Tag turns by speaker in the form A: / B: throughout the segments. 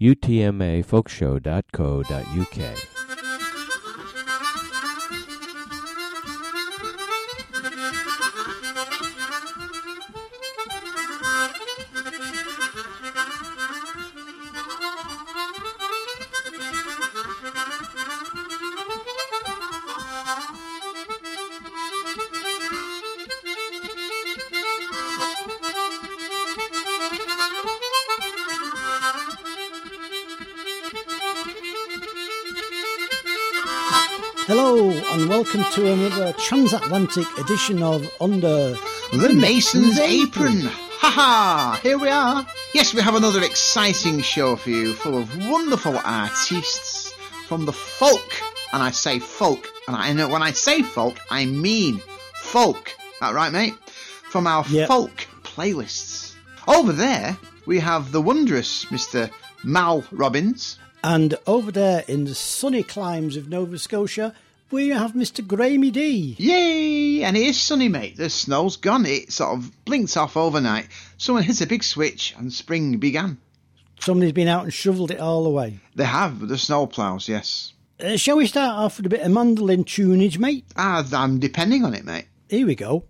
A: utmafolkshow.co.uk.
B: to another transatlantic edition of Under
C: The Mason's Apron. Ha ha! Here we are. Yes, we have another exciting show for you, full of wonderful artists from the folk. And I say folk, and I know when I say folk, I mean folk. That right, mate? From our
B: Yep.
C: folk playlists. Over there, we have the wondrous Mr. Mal Robbins.
B: And over there in the sunny climes of Nova Scotia, we have Mr. Graemy D.
C: Yay! And it is sunny, mate. The snow's gone. It sort of blinked off overnight. Someone hit a big switch and spring began.
B: Somebody's been out and shovelled it all away.
C: They have the snow ploughs, yes.
B: Uh, shall we start off with a bit of mandolin tunage, mate?
C: Ah, I'm depending on it, mate.
B: Here we go.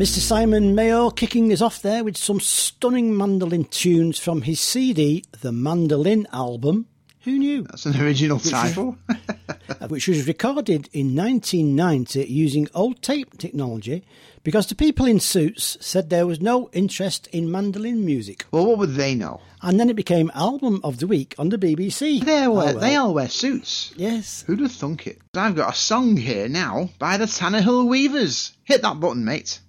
B: Mr. Simon Mayor kicking us off there with some stunning mandolin tunes from his CD, The Mandolin Album. Who knew?
C: That's an original title.
B: which was recorded in 1990 using old tape technology because the people in suits said there was no interest in mandolin music.
C: Well, what would they know?
B: And then it became Album of the Week on the BBC.
C: They all, wear,
B: Oh, well.
C: they all wear suits.
B: Yes.
C: Who'd have thunk it? I've got a song here now by the Tannehill Weavers. Hit that button, mate.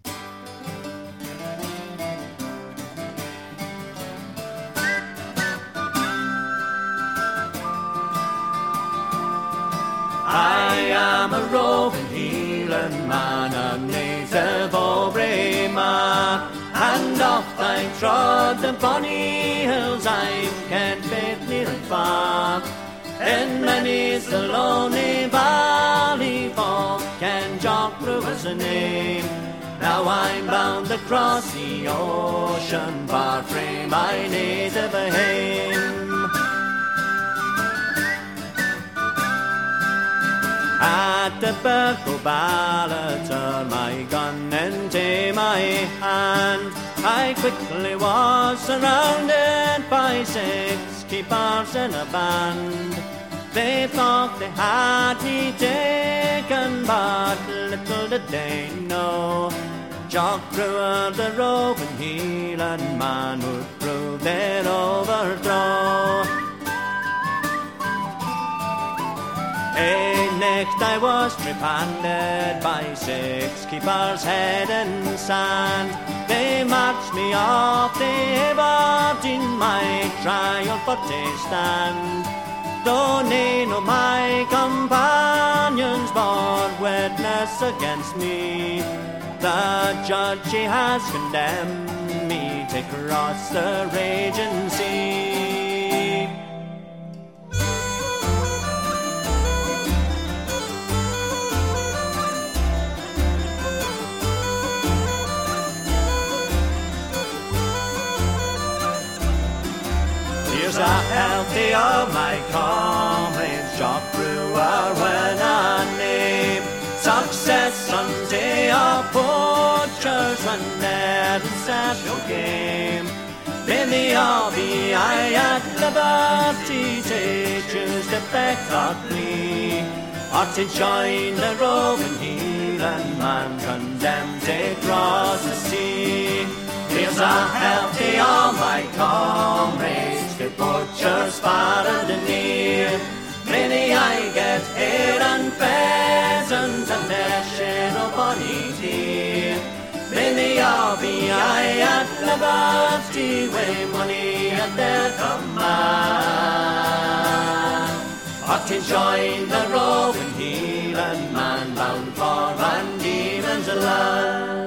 D: I am a roving Hieland man, a native of Braemar, and oft I trod the bonny hills I'm can't fit near and far. And many's the lonely valley folk can jock through as a name. Now I'm bound across the ocean, far from my native home. At the Berkeley Ballot, turn my gun into my hand. I quickly was surrounded by six keepers in a band. They thought they had me taken, but little did they know. Jock Brewer, the roving Hieland man, would prove their overthrow. A next I was trepanned by six keepers head and sand. They marched me off the heaved in my trial for to stand. Though none of my companions bore witness against me, the judge he has condemned me to cross the raging sea. Here's a healthy of my comrades, Jock Brewer when I name success unto our poachers when that special game. In the RBI at liberty choose to choose the Beckley, or to join the roving Hieland man condemned across the sea. Here's a healthy all my comrades, the butchers far and near. Many I get here and pheasant and their share of bonny deer. Many i at liberty with money at their command. Or to join the roving Hieland man bound for Van Diemen's land.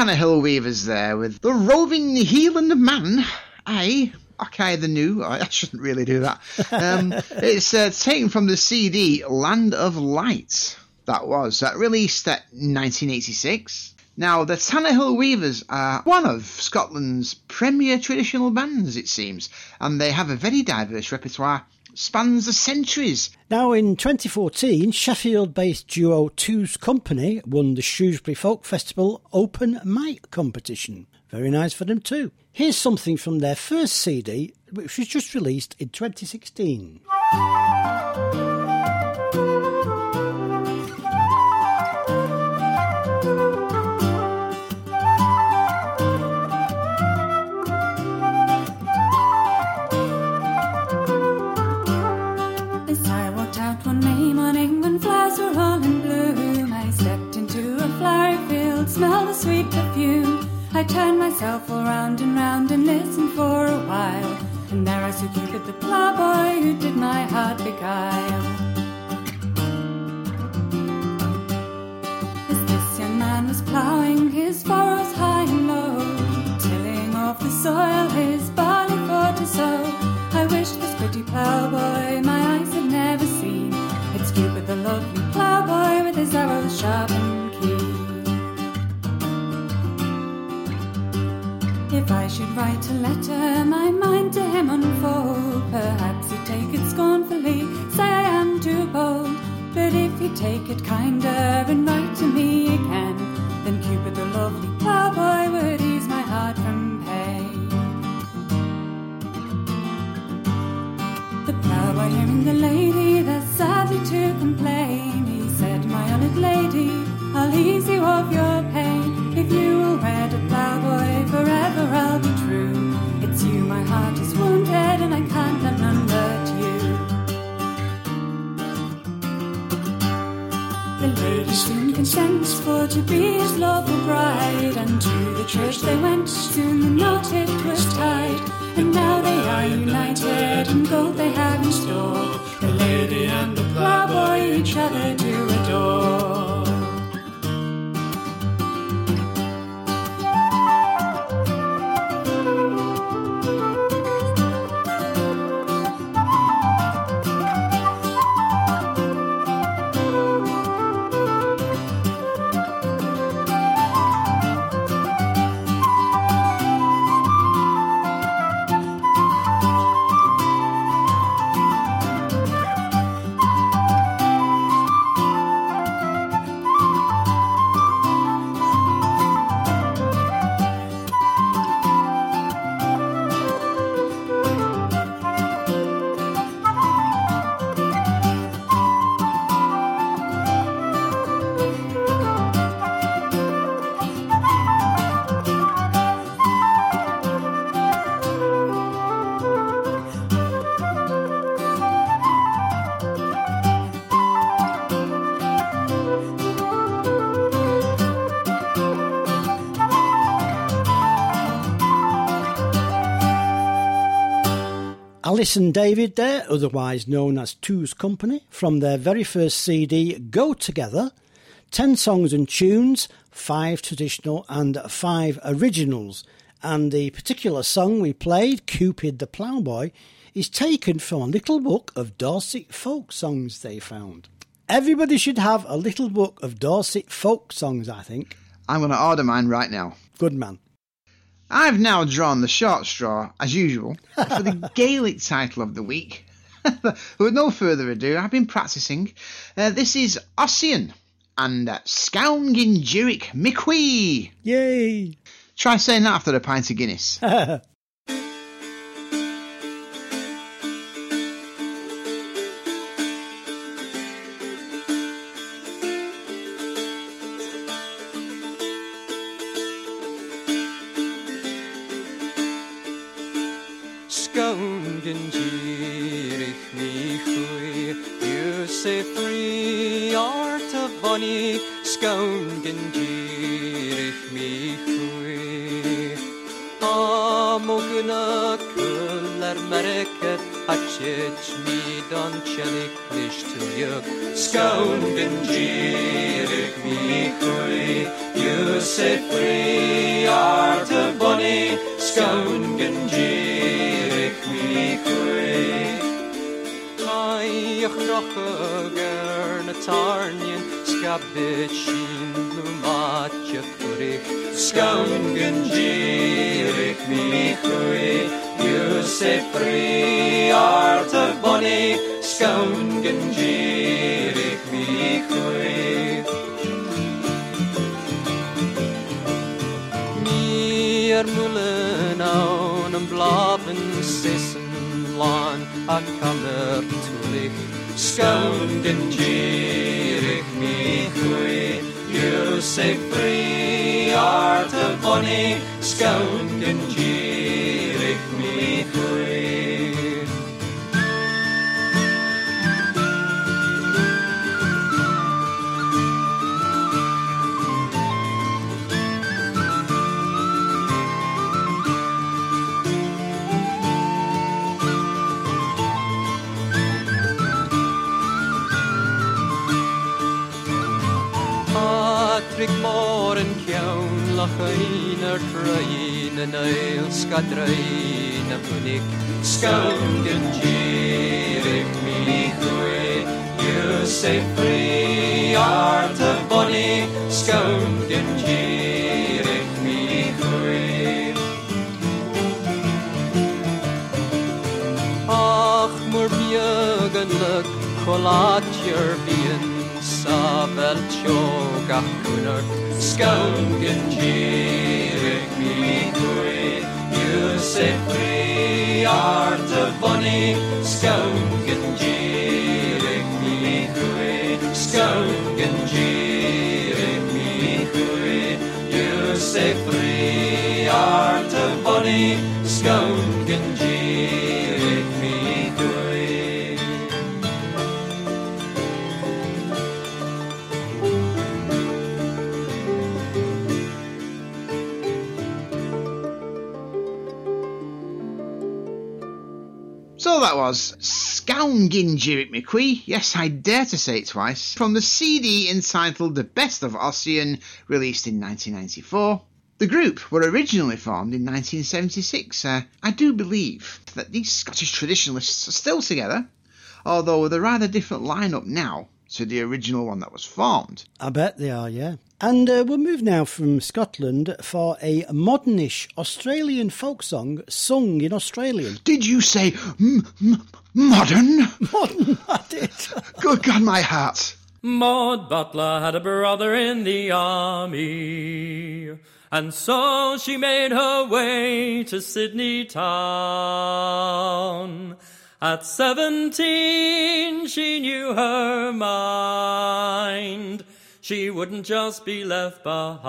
C: Tannehill Weavers there with the roving Hieland man. Aye. Okay, the new. I shouldn't really do that. Um, it's uh, taken from the CD Land of Light. That was uh, released at 1986. Now, the Tannehill Weavers are one of Scotland's premier traditional bands, it seems, and they have a very diverse repertoire, spans the centuries.
B: Now, in 2014, Sheffield based duo Two's Company won the Shrewsbury Folk Festival Open Mic competition. Very nice for them, too. Here's something from their first CD, which was just released in 2016.
E: I turned myself all round and round and listened for a while, and there I saw Cupid the ploughboy who did my heart beguile. As this young man was ploughing his furrows high and low, tilling off the soil his barley for to sow, I wished this pretty ploughboy my eyes had never seen. It's Cupid the lovely ploughboy with his arrows sharp and If I should write a letter, my mind to him unfold, perhaps he'd take it scornfully, say I am too bold. But if he'd take it kinder and write to me again, then Cupid the lovely plowboy would ease my heart from pain. The plowboy hearing the lady thus sadly to complain, he said, My honoured lady, I'll ease you of your consents for to be his lawful bride, and to the church they went. Soon the knot it was tied, and now they are united, and gold they have in store. The lady and the ploughboy each other do adore.
B: Alice and David there, otherwise known as Two's Company, from their very first CD, Go Together. Ten songs and tunes, five traditional and five originals. And the particular song we played, Cupid the Ploughboy, is taken from a little book of Dorset folk songs they found. Everybody should have a little book of Dorset folk songs, I think.
C: I'm going to order mine right now.
B: Good man.
C: I've now drawn the short straw, as usual, for the Gaelic title of the week. With no further ado, I've been practicing. Uh, this is Ossian and uh, Scoungin Juric Miqui.
B: Yay!
C: Try saying that after a pint of Guinness.
F: laan a kamer tulich Scoungen gyrich mi chui You say free art of bonny Scoungen gyrich ar train yn eil sgadrain y bwnig Sgawn gyn gyrich mi chwi You say free art of bonny Sgawn gyn gyrich mi chwi Ach mor biag fi'n skunk and Skálgen kýrik mýkuri Júsefri arta vonni Skálgen kýrik mýkuri Skálgen kýrik mýkuri Júsefri arta vonni Skálgen
C: kýrik that was Scoungin Jirik McQuee. Yes, I dare to say it twice. From the CD entitled The Best of Ossian, released in 1994. The group were originally formed in 1976. Uh, I do believe that these Scottish traditionalists are still together, although with a rather different lineup now to the original one that was formed.
B: I bet they are, yeah. And uh, we'll move now from Scotland for a modernish Australian folk song sung in Australian.
C: Did you say m- m- modern?
B: Modern, I did.
C: Good God, my heart.
G: Maud Butler had a brother in the army, and so she made her way to Sydney town. At seventeen, she knew her mind. She wouldn't just be left behind.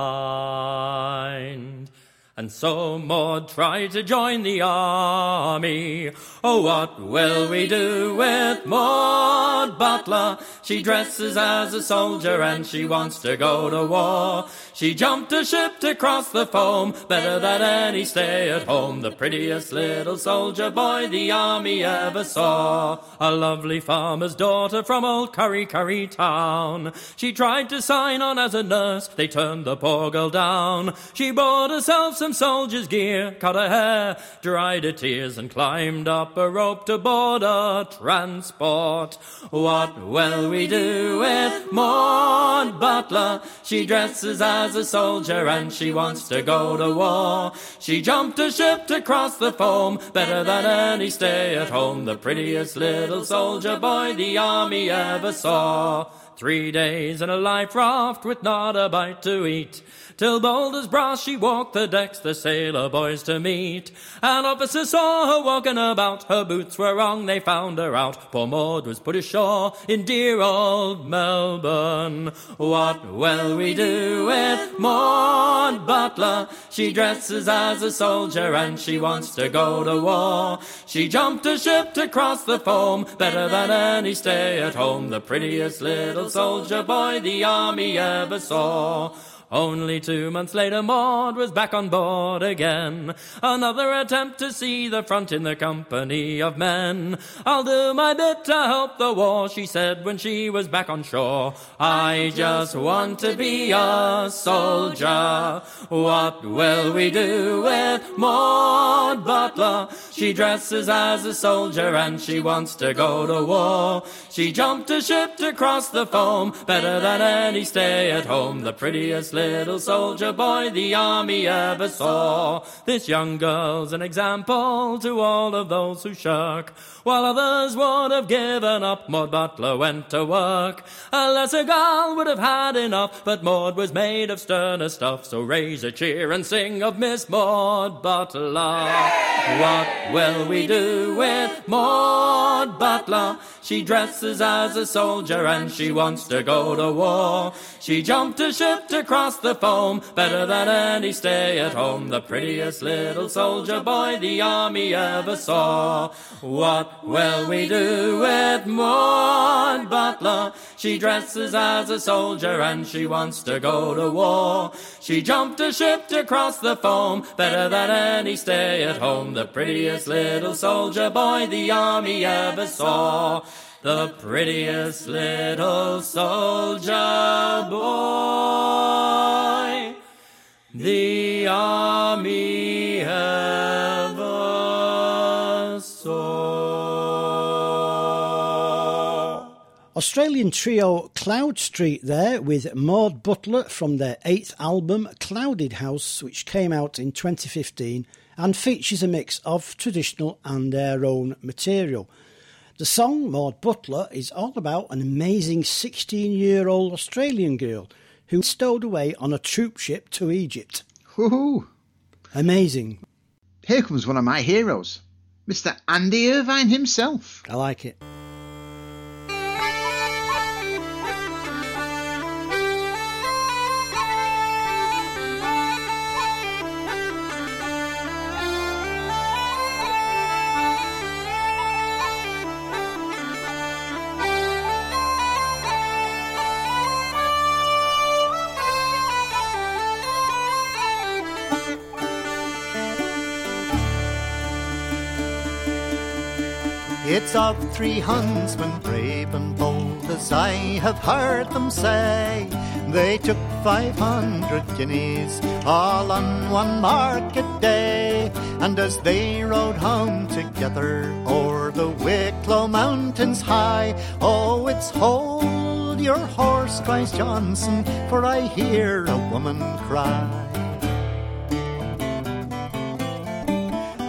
G: And so Maud tried to join the army. Oh, what will we do with Maud Butler? She dresses as a soldier and she wants to go to war. She jumped a ship to cross the foam, better than any stay at home. The prettiest little soldier boy the army ever saw. A lovely farmer's daughter from old Curry Curry town. She tried to sign on as a nurse, they turned the poor girl down. She bought herself some soldier's gear, cut her hair, dried her tears, and climbed up a rope to board a transport. What will we do with Maud Butler? She dresses as a soldier and she wants to go to war. She jumped a ship to cross the foam, better than any stay at home. The prettiest little soldier boy the army ever saw. Three days in a life raft with not a bite to eat. Till bold as brass she walked the decks, the sailor boys to meet. An officer saw her walking about, her boots were wrong, they found her out. Poor Maud was put ashore in dear old Melbourne. What will we do with Maud Butler? She dresses as a soldier and she wants to go to war. She jumped a ship to cross the foam, better than any stay at home. The prettiest little soldier boy the army ever saw. Only two months later, Maud was back on board again. Another attempt to see the front in the company of men. I'll do my bit to help the war, she said when she was back on shore. I just want to be a soldier. What will we do with Maud Butler? She dresses as a soldier and she wants to go to war. She jumped a ship to cross the foam, better than any stay at home. The prettiest little soldier boy the army ever saw. This young girl's an example to all of those who shirk. While others would have given up, Maud Butler went to work. A lesser girl would have had enough, but Maud was made of sterner stuff. So raise a cheer and sing of Miss Maud Butler. What will we do with Maud Butler? She dresses as a soldier and she wants to go to war. She jumped a ship to cross the foam, better than any stay at home. The prettiest little soldier boy the army ever saw. What will we do with Maud Butler? She dresses as a soldier and she wants to go to war. She jumped a ship to cross the foam, better than any stay at home. The prettiest little soldier boy the army ever saw. The prettiest little soldier boy the army ever saw.
B: Australian trio Cloudstreet there with Maud Butler from their eighth album Clouded House, which came out in 2015 and features a mix of traditional and their own material. The song Maud Butler is all about an amazing 16 year old Australian girl who stowed away on a troop ship to Egypt.
C: Woohoo!
B: Amazing.
C: Here comes one of my heroes, Mr. Andy Irvine himself.
B: I like it.
H: Of three huntsmen, brave and bold, as I have heard them say. They took five hundred guineas, all on one market day. And as they rode home together o'er the Wicklow mountains high, oh, it's hold your horse, cries Johnson, for I hear a woman cry.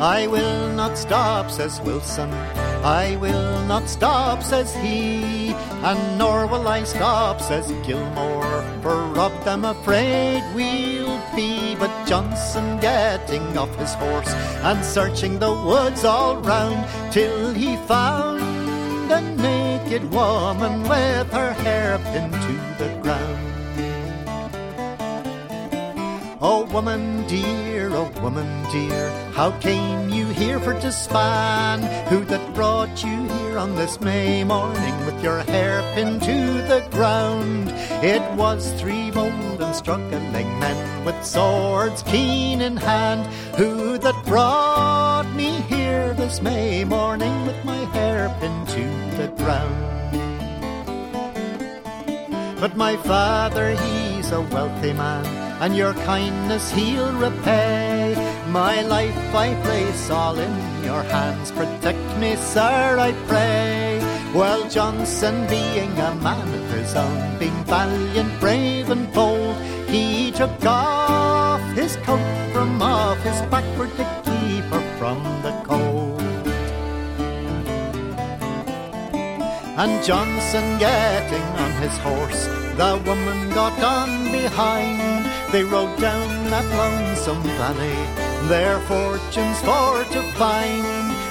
H: I will not stop, says Wilson. I will not stop, says he. And nor will I stop, says Gilmore. For of them afraid we'll be. But Johnson getting off his horse and searching the woods all round till he found a naked woman with her hair pinned to the ground. Oh, woman dear, oh, woman dear, how came you here for to span? Who that brought you here on this May morning with your hair pinned to the ground? It was three bold and struggling men with swords keen in hand, who that brought me here this May morning with my hair pinned to the ground. But my father, he's a wealthy man, and your kindness he'll repay. My life I place all in your hands. Protect me, sir, I pray. Well, Johnson, being a man of his own, being valiant, brave, and bold, he took off his coat from off his back to keep her from the cold. And Johnson getting on his horse, the woman got on behind. They rode down that lonesome valley, their fortunes for to find.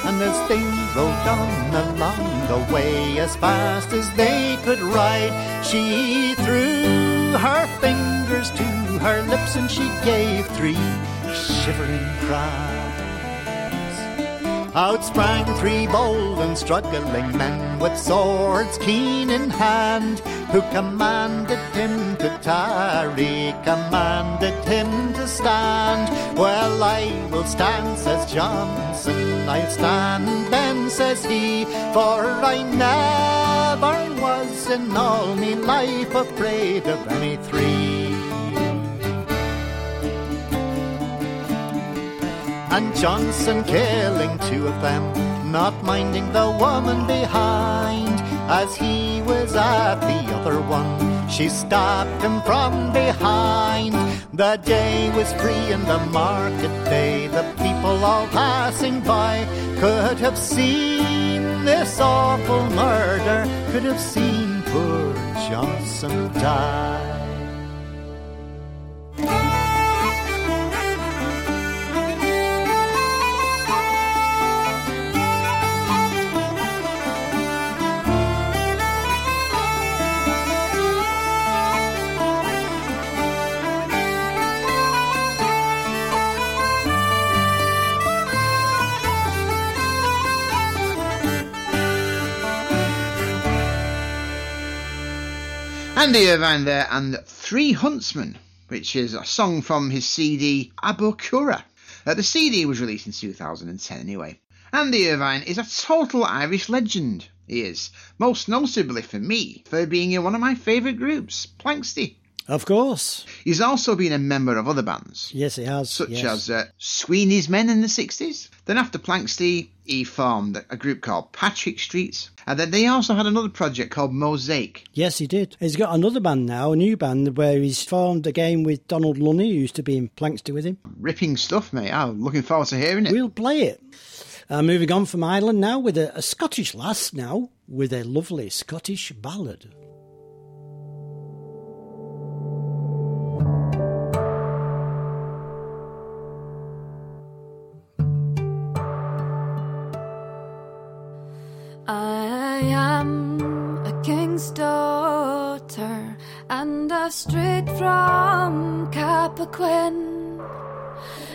H: And as they rode on along the way as fast as they could ride, she threw her fingers to her lips and she gave three shivering cries. Out sprang three bold and struggling men with swords keen in hand, who commanded him to tarry, commanded him to stand. Well, I will stand, says Johnson, I'll stand then, says he, for I never was in all me life afraid of any three. And Johnson killing two of them, not minding the woman behind. As he was at the other one, she stabbed him from behind. The day was free and the market day, the people all passing by could have seen this awful murder, could have seen poor Johnson die.
C: Andy Irvine there and Three Huntsmen, which is a song from his CD Abocurragh. Uh, the CD was released in 2010 anyway. Andy Irvine is a total Irish legend, he is. Most notably for me, for being in one of my favourite groups, Planxty.
B: Of course.
C: He's also been a member of other bands,
B: Yes, he has.
C: such
B: yes.
C: as uh, Sweeney's Men in the 60s. Then after Planxty, he formed a group called Patrick Streets. And then they also had another project called Mosaic.
B: Yes, he did. He's got another band now, a new band, where he's formed again with Donal Lunny, who used to be in Planxty with him.
C: Ripping stuff, mate. I'm looking forward to hearing it.
B: We'll play it. Uh, moving on from Ireland now with a, a Scottish lass now with a lovely Scottish ballad.
I: I am a king's daughter, and I've strayed from Cappoquin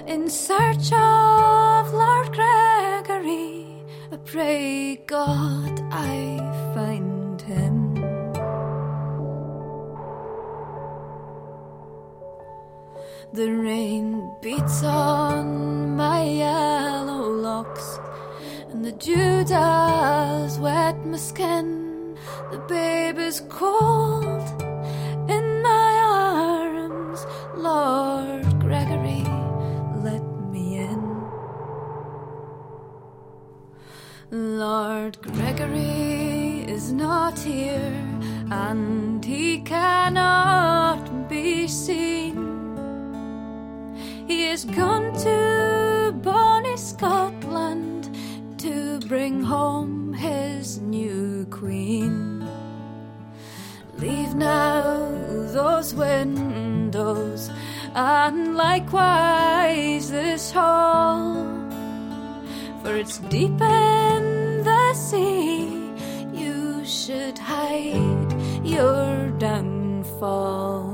I: in search of Lord Gregory. I pray God I find him. The rain beats on my yellow locks and the dew does wet my skin. The baby's cold and likewise this hall, for it's deep in the sea. You should hide your downfall.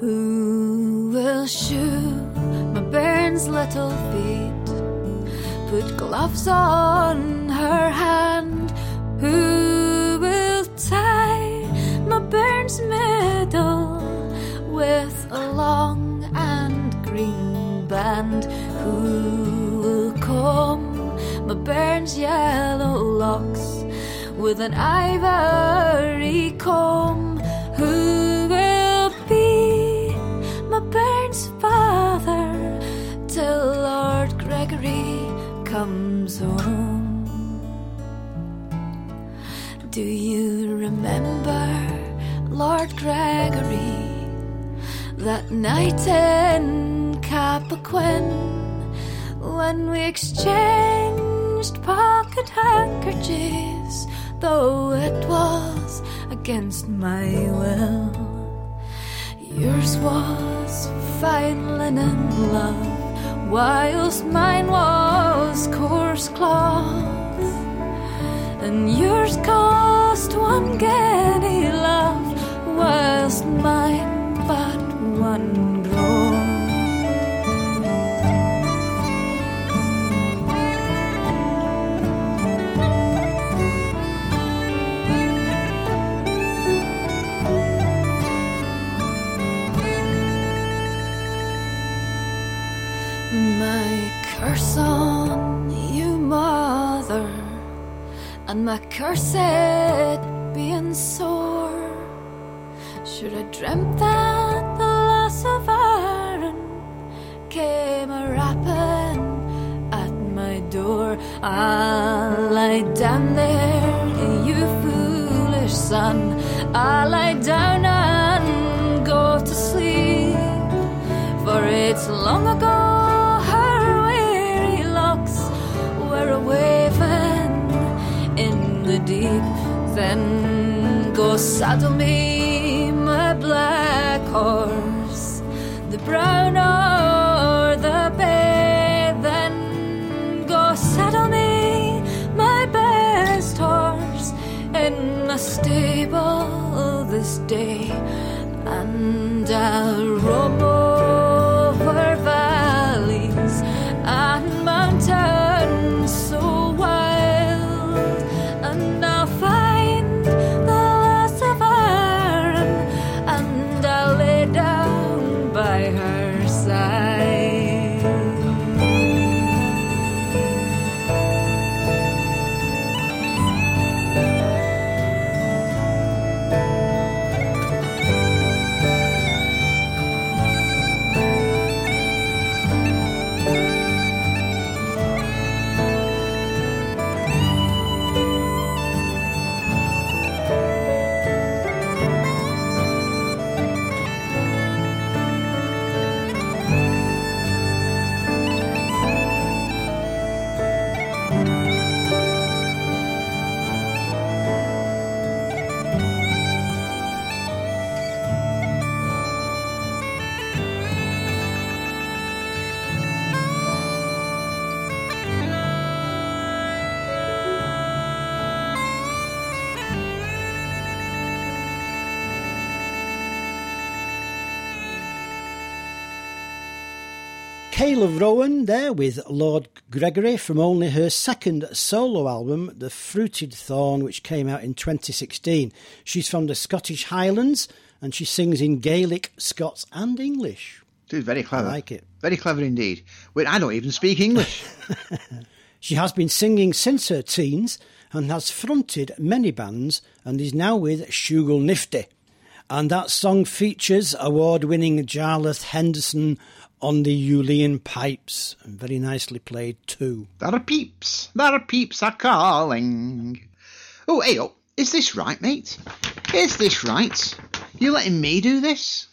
I: Who will shoe my bairn's little feet? Put gloves on with an ivory comb? Who will be my bairn's father till Lord Gregory comes home? Do you remember Lord Gregory that night in Cappoquin when we exchanged pocket handkerchiefs, though it was against my will? Yours was fine linen, love, whilst mine was coarse cloth. And yours cost one guinea, love, whilst mine and my curse at being sore. Should I dreamt that the loss of Aughrim came a rapping at my door? I'll lie down there, you foolish son. I'll lie down and go to sleep. For it's long ago Then go saddle me my black horse, the brown or the bay. Then go saddle me my best horse in a stable this day, and I'll roam
B: Kaela Rowan there with Lord Gregory from only her second solo album, The Fruited Thorn, which came out in 2016. She's from the Scottish Highlands
J: and she sings in Gaelic, Scots, and English.
C: She's very clever.
J: I like it.
C: Very clever indeed. Wait, I don't even speak English.
J: She has been singing since her teens and has fronted many bands and is now with Shooglenifty. And that song features award winning Jarlath Henderson on the uilleann pipes. And very nicely played too.
C: there are peeps. There are peeps are calling. Oh, hey up. Is this right, mate? Is this right? You letting me do this?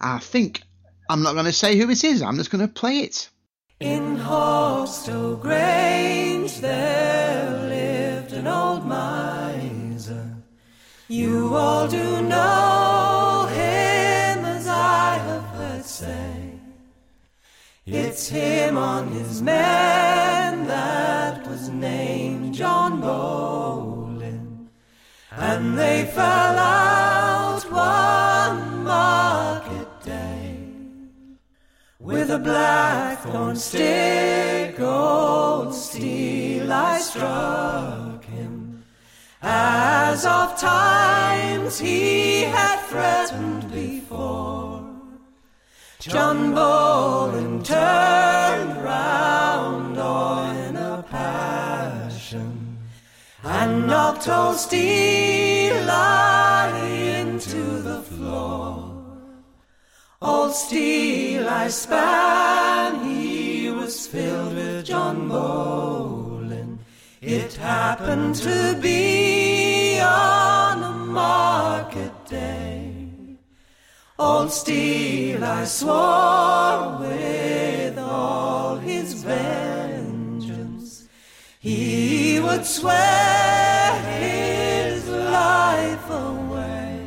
C: I think I'm not going to say who it is. I'm just going to play it.
K: In Horkstow Grange there lived an old miser. You all do know him as I have heard say. It's him on his man that was named John Bowlin. And they fell out one market day. With a blackthorn stick, old steel, I struck him. As of times he had threatened before. John Bowlin turned round all in a passion and knocked old Steel into the floor. Old Steel I span, he was filled with John Bowlin. It happened to be Old Steeleye swore with all his vengeance. He would swear his life away.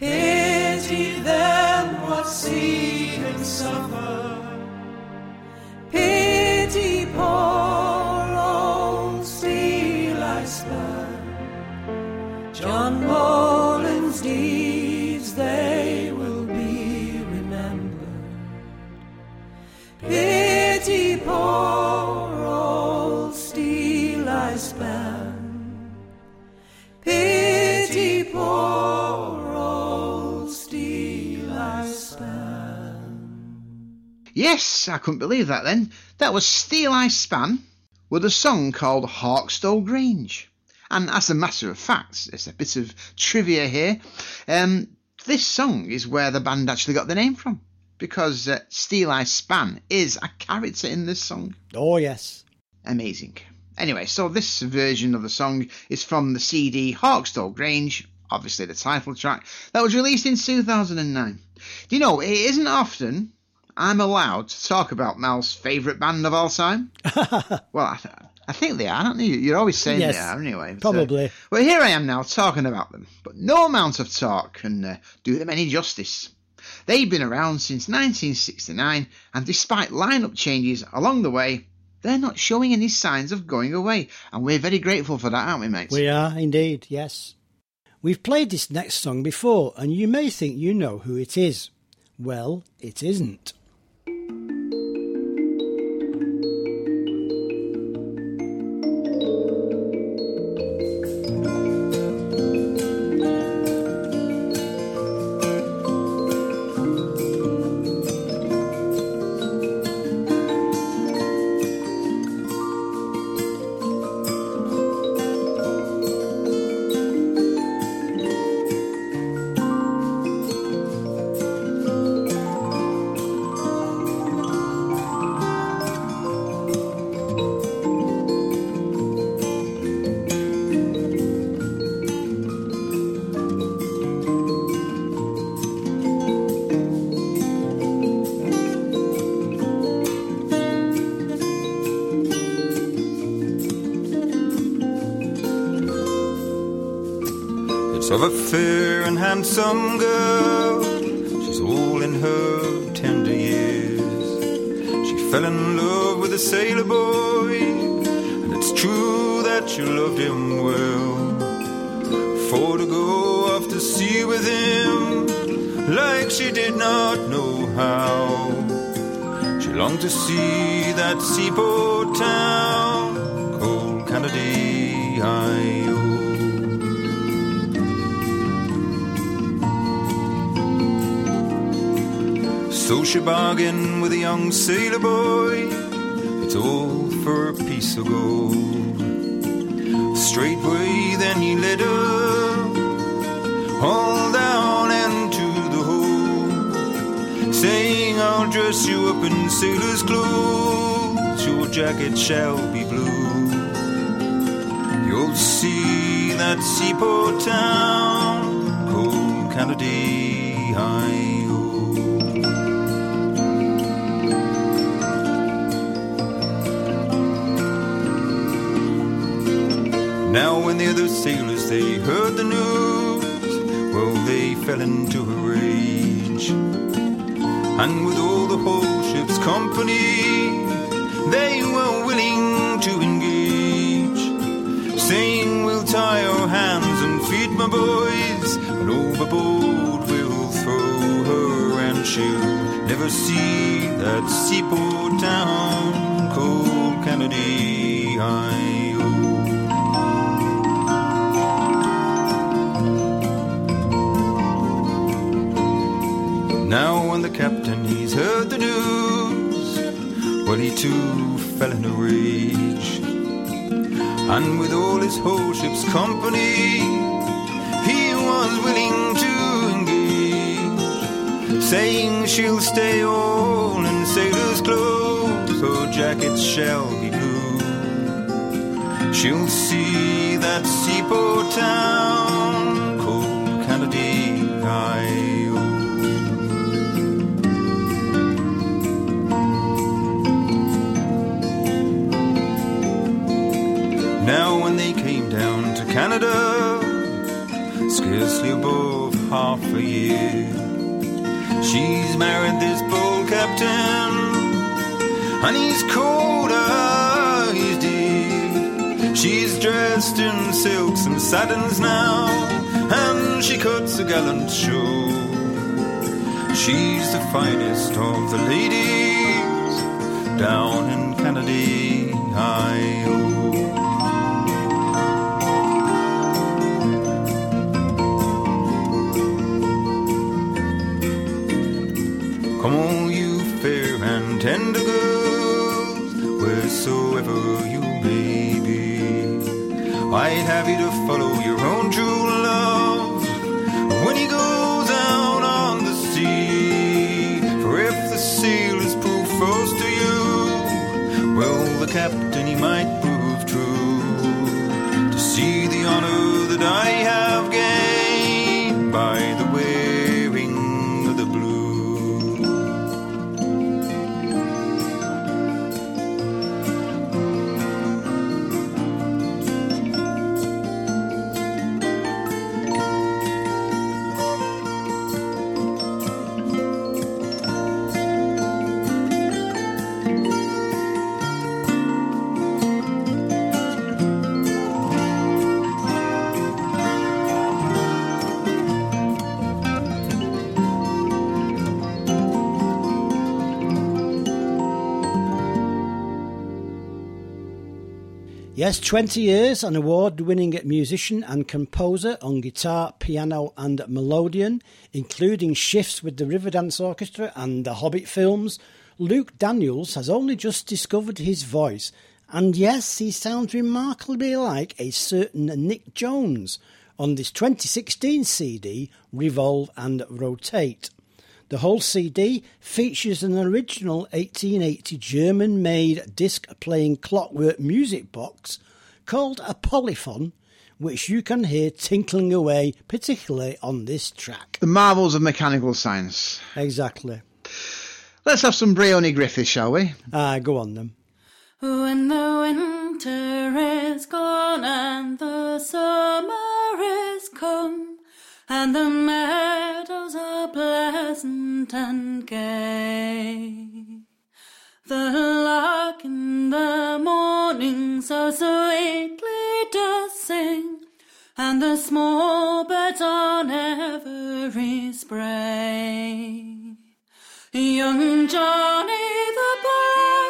K: Pity them what see him suffer. Pity poor John Bowlin's deeds they will be remembered. Pity poor old Steel I span. Pity poor old Steel I span.
C: Yes, I couldn't believe that then. That was Steeleye Span with a song called Horkstow Grange. And as a matter of fact, there's a bit of trivia here. Um, this song is where the band actually got the name from. Because uh, Steeleye Span is a character in this song.
J: Oh, yes.
C: Amazing. Anyway, so this version of the song is from the CD Horkstow Grange, obviously the title track, that was released in 2009. Do you know, it isn't often I'm allowed to talk about Mal's favourite band of all time. well, I, I think they are, aren't they? You're always saying
J: Yes,
C: they are, anyway.
J: Probably.
C: well, here I am now talking about them, but no amount of talk can uh, do them any justice. They've been around since 1969, and despite lineup changes along the way, they're not showing any signs of going away, and we're very grateful for that, aren't we, mates?
J: We are indeed, yes. We've played this next song before, and you may think you know who it is. Well, it isn't. So she bargains with a young sailor boy, it's all for a piece of gold. Straightway, then he led her all down into the hole, saying, I'll dress you up in sailor's clothes, your jacket shall be blue. See that seaport town called Kennedy High. Now when the other sailors they heard the news, well they fell into a rage. And with all the whole ship's company, they were willing tie our hands and feed my boys, and overboard we'll throw her, and she'll never see that seaport town called Kennedy. Now when the captain he's heard the news, well he too and with all his whole ship's company, he was willing to engage, saying she'll stay all in sailor's clothes, her jacket shall be blue. She'll see that seaport town Now when they came down to Canada, scarcely above half a year, she's married this bold captain, and he's colder, he's dear. She's dressed in silks and satins now, and she cuts a gallant show. She's the finest of the ladies down in Kennedy High. I'd have you to follow your own true love when he goes out on the sea. For if the sailors prove false to you, well, the captain he might prove true. To see the honor that I
B: Yes, 20 years, an award winning musician and composer on guitar, piano, and melodeon, including shifts with the Riverdance Orchestra and the Hobbit films. Luke Daniels has only just discovered his voice, and yes, he sounds remarkably like a certain Nic Jones on this 2016 CD, Revolve and Rotate. The whole CD features an original 1880 German made disc playing clockwork music box called a polyphon, which you can hear tinkling away, particularly on this track.
C: The marvels of mechanical science.
B: Exactly.
C: Let's have some Bryony Griffiths, shall we?
B: Ah, go on then.
L: When the winter is gone and the summer is come, and the meadows are pleasant and gay. The lark in the morning so sweetly does sing, and the small birds on every spray. Young Johnny the barboy,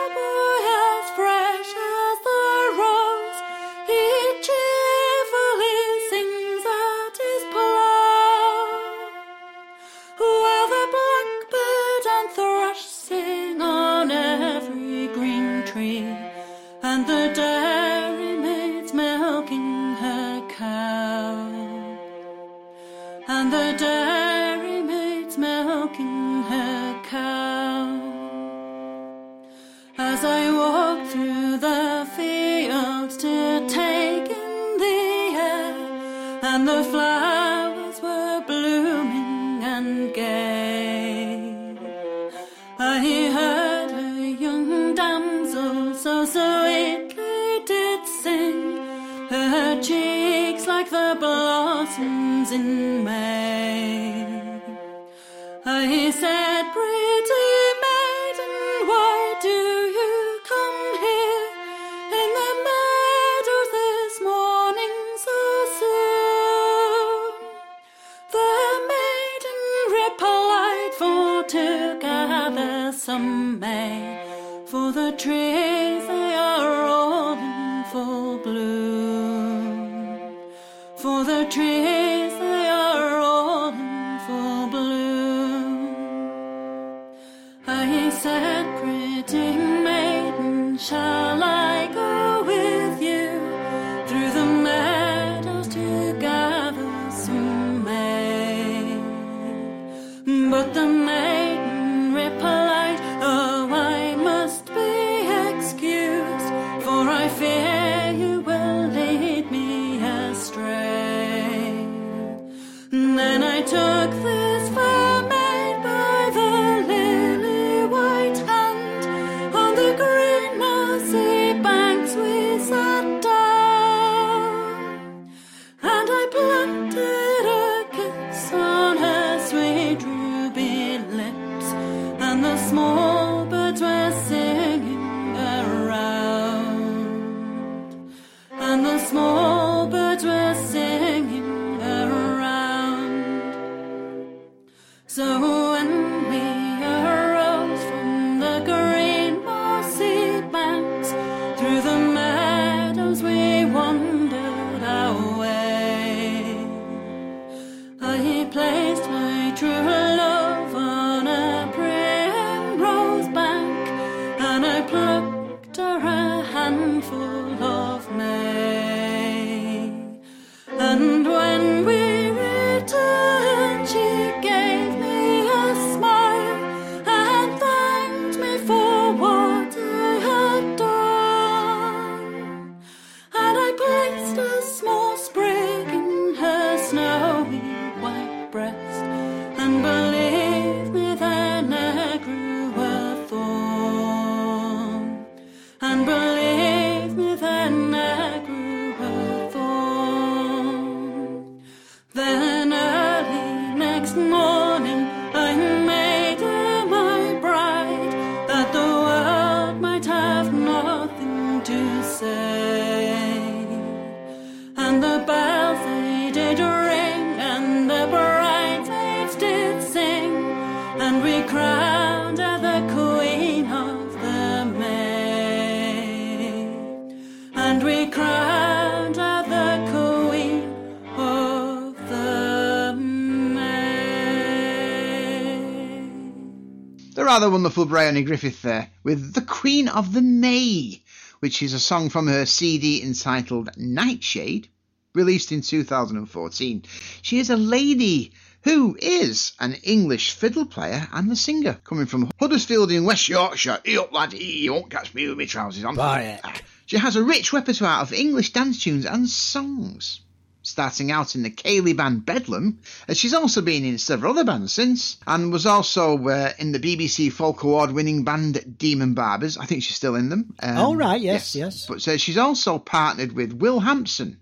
C: rather wonderful Bryony Griffith there with The Queen of the May, which is a song from her CD entitled Nightshade, released in 2014. She is a lady who is an English fiddle player and a singer, coming from Huddersfield in West Yorkshire. He up, lad, he, you won't catch me with my trousers on.
B: Buy
C: it. She has a rich repertoire of English dance tunes and songs starting out in the ceilidh band Bedlam. she's also been in several other bands since, and was also uh, in the BBC Folk Award winning band Demon Barbers. I think she's still in them. Um,
B: All right, yes, yes. yes.
C: But uh, she's also partnered with Will Hampson.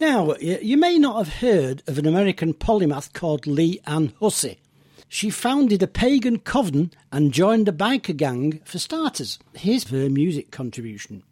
B: Now, you may not have heard of an American polymath called Lee Ann Hussey. She founded a pagan coven and joined a biker gang for starters. Here's her music contribution.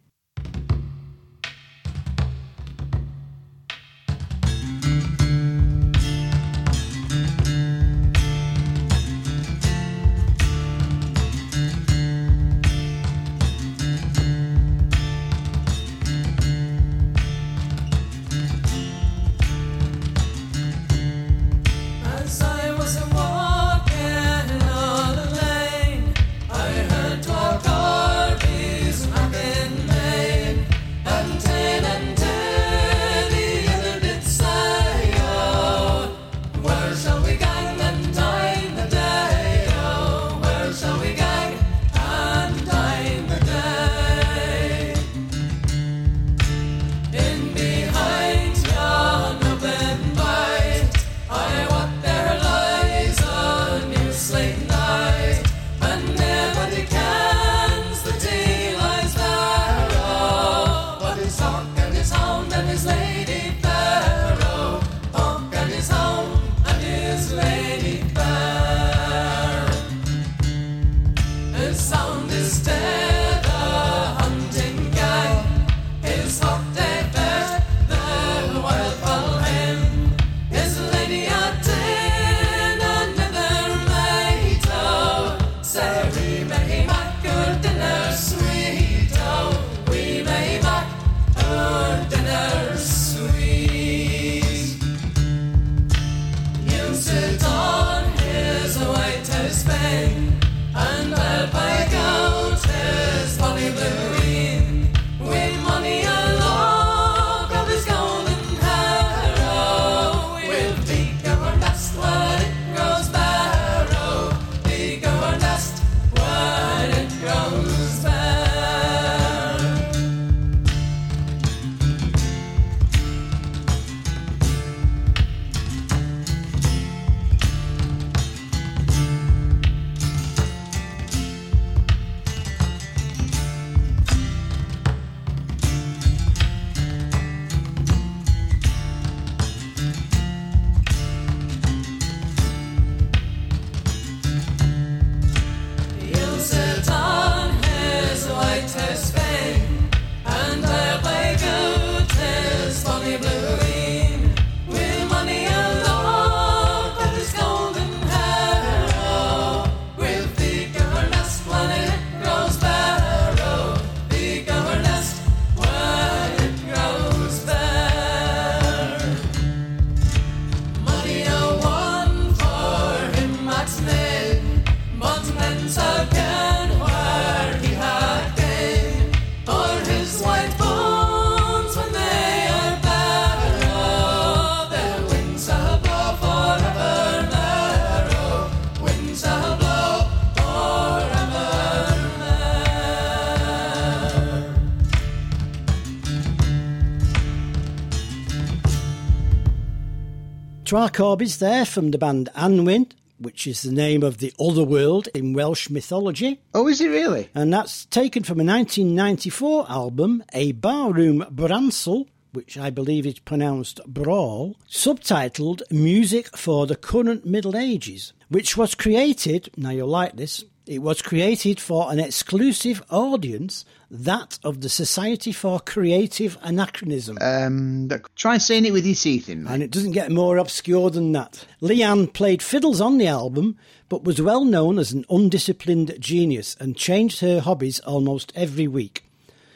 B: Twa Corbies there from the band Annwn, which is the name of the other world in Welsh mythology.
M: Oh, is it really?
B: And that's taken from a 1994 album, A Barroom Bransle, which I believe is pronounced Brawl, subtitled Music for the Current Middle Ages, which was created, now you'll like this, it was created for an exclusive audience, that of the Society for Creative Anachronism.
M: Um, try saying it with your teeth in. mate.
B: And it doesn't get more obscure than that. Leanne played fiddles on the album, but was well known as an undisciplined genius and changed her hobbies almost every week.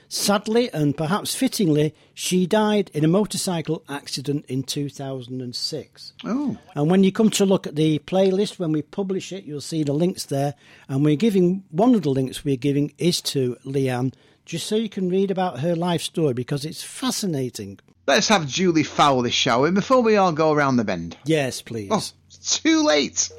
B: Sadly, and perhaps fittingly, she died in a motorcycle accident in 2006.
M: Oh,
B: And when you come to look at the playlist, when we publish it, you'll see the links there. And we're giving one of the links we're giving is to Leanne, just so you can read about her life story because it's fascinating.
M: let's have Julie this, shall we, before we all go around the bend?
B: Yes, please.
M: Oh, it's too late.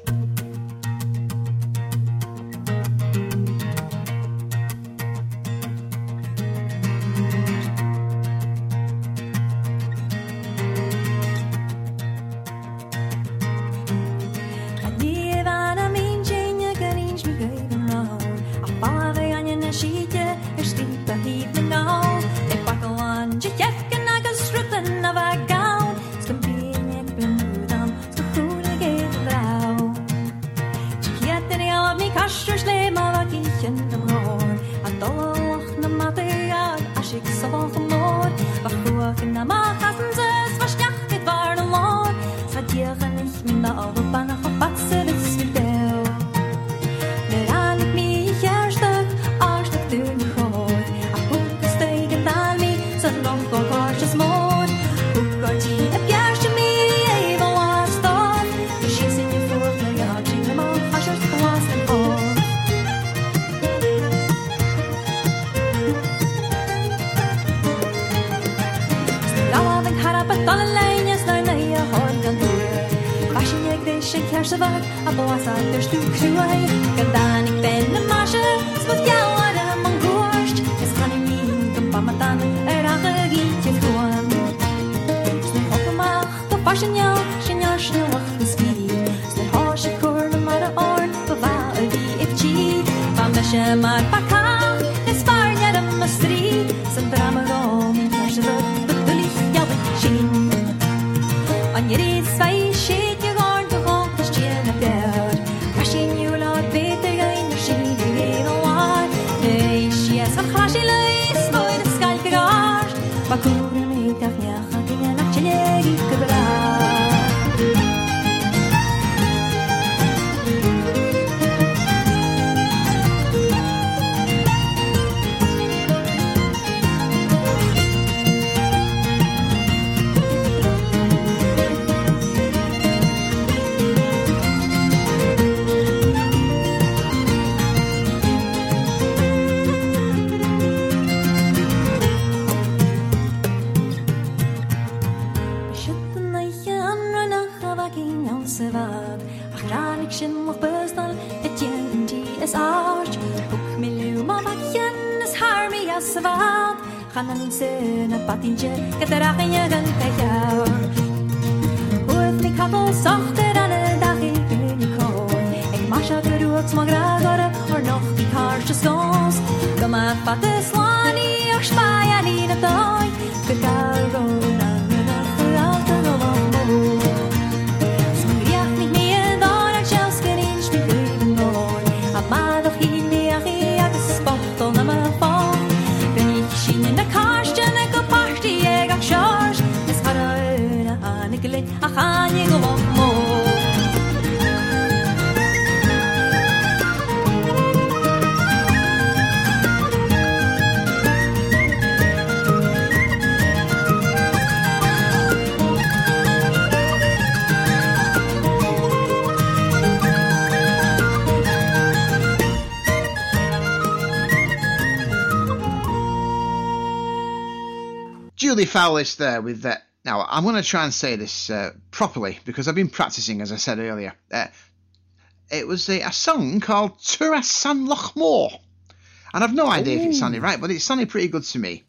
C: Julie Fowlis there with that. Now, I'm going to try and say this uh, properly because I've been practicing, as I said earlier. Uh, it was a, a song called Turasan Lochmore. And I've no idea if it sounded right, but it sounded pretty good to me.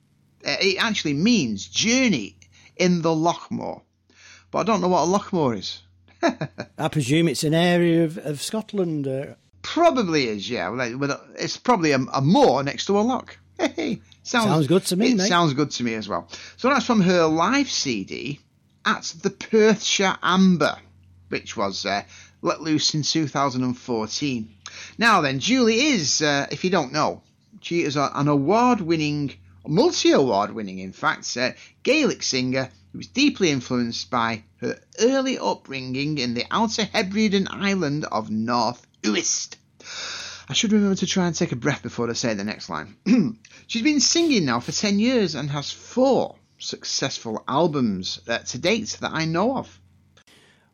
C: Uh, it actually means journey in the Lochmore. But I don't know what a Lochmore is.
B: I presume it's an area of, of Scotland. Uh,
C: Probably is, yeah. Well, With a, it's probably a, a moor next to a loch. sounds,
B: Sounds good to me,
C: It
B: mate.
C: sounds good to me as well. So that's from her live CD at the Perthshire Amber, which was uh, let loose in 2014. Now then, Julie is, uh, if you don't know, she is a, an award-winning, multi-award-winning, in fact, uh, Gaelic singer who was deeply influenced by her early upbringing in the Outer Hebridean island of North Uist. I should remember to try and take a breath before I say the next line. She's been singing now for 10 years and has four successful albums uh, to date that I know of.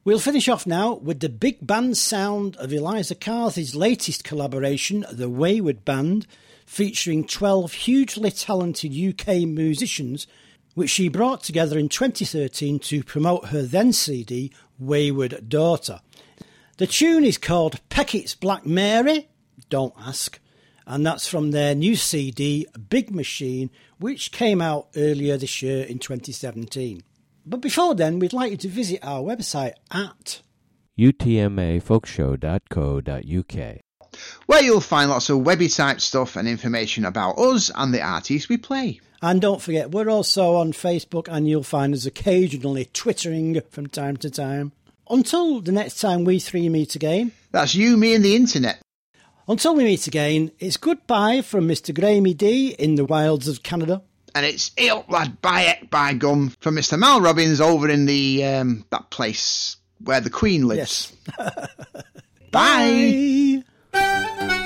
B: We'll finish off now with the big band sound of Eliza Carthy's latest collaboration, The Wayward Band, featuring 12 hugely talented UK musicians, which she brought together in 2013 to promote her then CD, Wayward Daughter. The tune is called Peckett's Black Mary, don't ask, and that's from their new CD, Big Machine, which came out earlier this year in 2017. But before then, we'd like you to visit our website at
A: utmafolkshow.co.uk.
C: Where you'll find lots of webby type stuff and information about us and the artists we play.
B: And don't forget, we're also on Facebook, and you'll find us occasionally twittering from time to time. Until the next time we three meet again,
C: That's you, me, and the internet.
B: Until we meet again, it's goodbye from Mr. Graeme D in the wilds of Canada.
C: And it's ill lad by it by gum from Mr. Mal Robbins over in the um, that place where the Queen lives.
B: Yes.
C: Bye.
B: Bye.